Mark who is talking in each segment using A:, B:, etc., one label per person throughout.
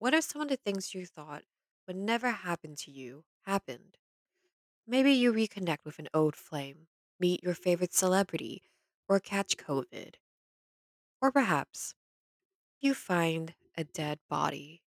A: What are some of the things you thought would never happen to you happened? Maybe you reconnect with an old flame, meet your favorite celebrity, or catch COVID. Or perhaps you find a dead body.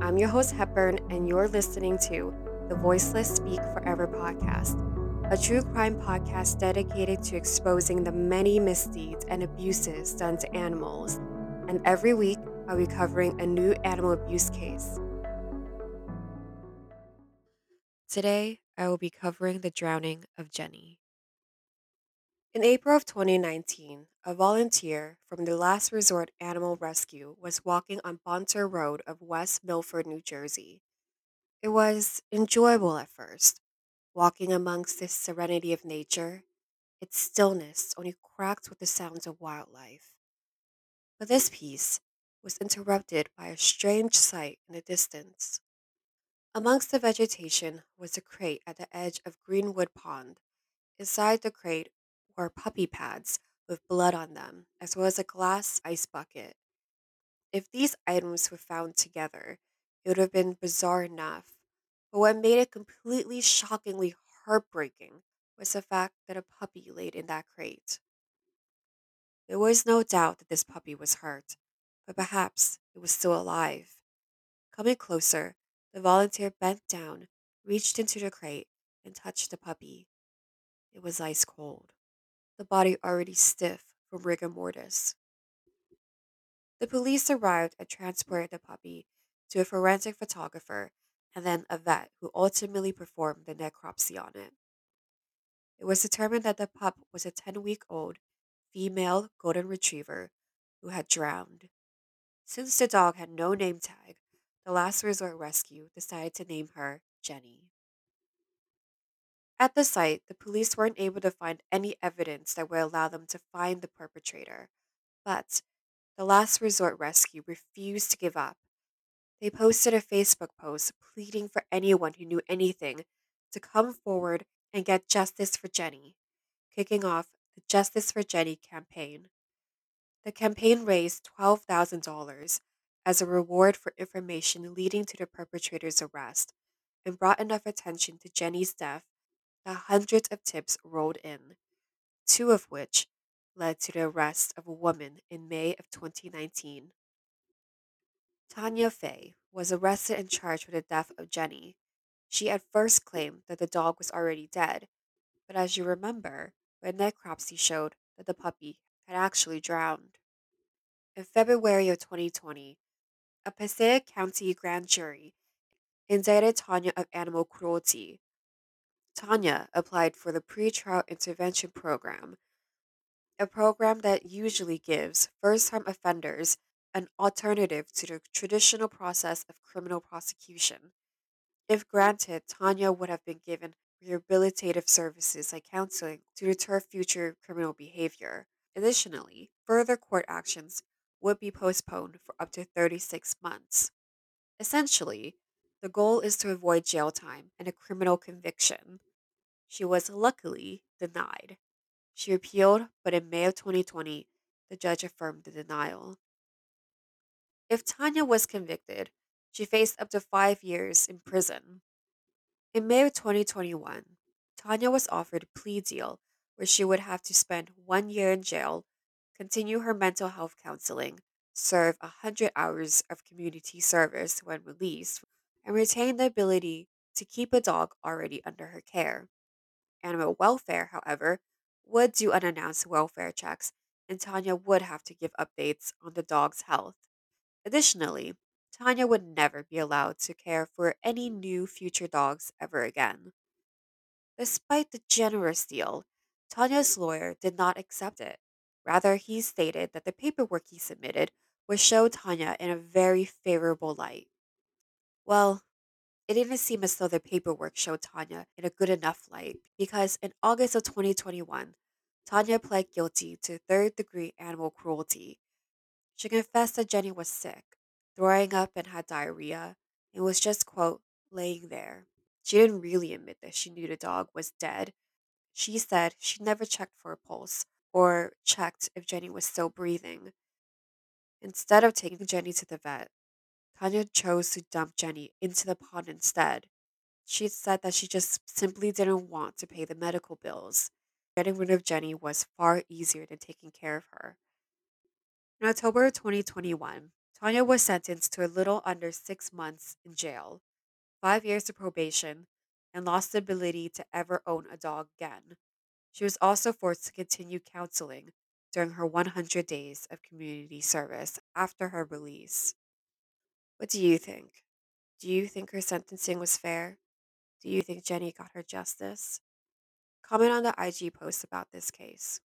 A: I'm your host, Hepburn, and you're listening to the Voiceless Speak Forever podcast, a true crime podcast dedicated to exposing the many misdeeds and abuses done to animals. And every week, I'll be covering a new animal abuse case. Today, I will be covering the drowning of Jenny. In April of 2019, a volunteer from the Last Resort Animal Rescue was walking on Bonter Road of West Milford, New Jersey. It was enjoyable at first, walking amongst this serenity of nature, its stillness only cracked with the sounds of wildlife. But this peace was interrupted by a strange sight in the distance. Amongst the vegetation was a crate at the edge of Greenwood Pond. Inside the crate were puppy pads with blood on them, as well as a glass ice bucket. If these items were found together, it would have been bizarre enough. But what made it completely shockingly heartbreaking was the fact that a puppy laid in that crate. There was no doubt that this puppy was hurt, but perhaps it was still alive. Coming closer, the volunteer bent down, reached into the crate, and touched the puppy. It was ice cold, the body already stiff from rigor mortis. The police arrived and transported the puppy to a forensic photographer and then a vet who ultimately performed the necropsy on it. It was determined that the pup was a 10 week old female golden retriever who had drowned. Since the dog had no name tag, the Last Resort Rescue decided to name her Jenny. At the site, the police weren't able to find any evidence that would allow them to find the perpetrator, but the Last Resort Rescue refused to give up. They posted a Facebook post pleading for anyone who knew anything to come forward and get justice for Jenny, kicking off the Justice for Jenny campaign. The campaign raised $12,000 as a reward for information leading to the perpetrator's arrest and brought enough attention to Jenny's death that hundreds of tips rolled in, two of which led to the arrest of a woman in May of 2019. Tonya Fea was arrested and charged with the death of Jenny. She at first claimed that the dog was already dead, but as you remember, a necropsy showed that the puppy had actually drowned. In February of 2020, a Passaic County grand jury indicted Tonya of animal cruelty. Tonya applied for the Pretrial Intervention Program, a program that usually gives first time offenders an alternative to the traditional process of criminal prosecution. If granted, Tonya would have been given rehabilitative services like counseling to deter future criminal behavior. Additionally, further court actions would be postponed for up to 36 months. Essentially, the goal is to avoid jail time and a criminal conviction. She was luckily denied. She appealed, but in May of 2020, the judge affirmed the denial. If Tonya was convicted, she faced up to five years in prison. In May of 2021, Tonya was offered a plea deal where she would have to spend one year in jail, continue her mental health counseling, serve 100 hours of community service when released, and retain the ability to keep a dog already under her care. Animal welfare, however, would do unannounced welfare checks, and Tonya would have to give updates on the dog's health. Additionally, Tonya would never be allowed to care for any new future dogs ever again. Despite the generous deal, Tonya's lawyer did not accept it. Rather, he stated that the paperwork he submitted would show Tonya in a very favorable light. Well, it didn't seem as though the paperwork showed Tonya in a good enough light because in August of 2021, Tonya pled guilty to third degree animal cruelty. She confessed that Jenny was sick, throwing up and had diarrhea, and was just, quote, laying there. She didn't really admit that she knew the dog was dead. She said she never checked for a pulse or checked if Jenny was still breathing. Instead of taking Jenny to the vet, Tonya chose to dump Jenny into the pond instead. She said that she just simply didn't want to pay the medical bills. Getting rid of Jenny was far easier than taking care of her. In October 2021, Tonya was sentenced to a little under six months in jail, five years of probation, and lost the ability to ever own a dog again. She was also forced to continue counseling during her 100 days of community service after her release. What do you think? Do you think her sentencing was fair? Do you think Jenny got her justice? Comment on the IG post about this case.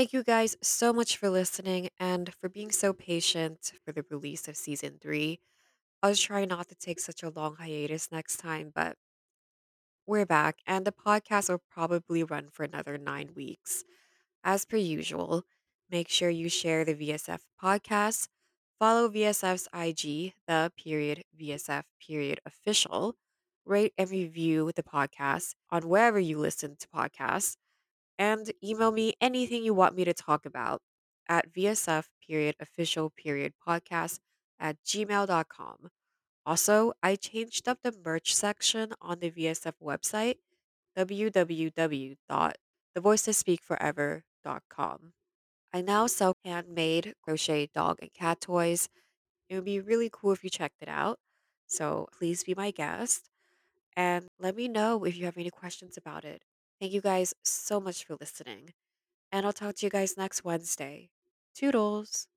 A: Thank you guys so much for listening and for being so patient for the release of season three. I'll try not to take such a long hiatus next time, but we're back and the podcast will probably run for another nine weeks. As per usual, make sure you share the VSF podcast, follow VSF's IG, the period VSF period official, rate and review the podcast on wherever you listen to podcasts, and email me anything you want me to talk about at VSF period official period podcast at gmail.com. Also, I changed up the merch section on the VSF website, www.thevoicespeakforever.com. I now sell handmade crochet dog and cat toys. It would be really cool if you checked it out. So please be my guest and let me know if you have any questions about it. Thank you guys so much for listening. And I'll talk to you guys next Wednesday. Toodles.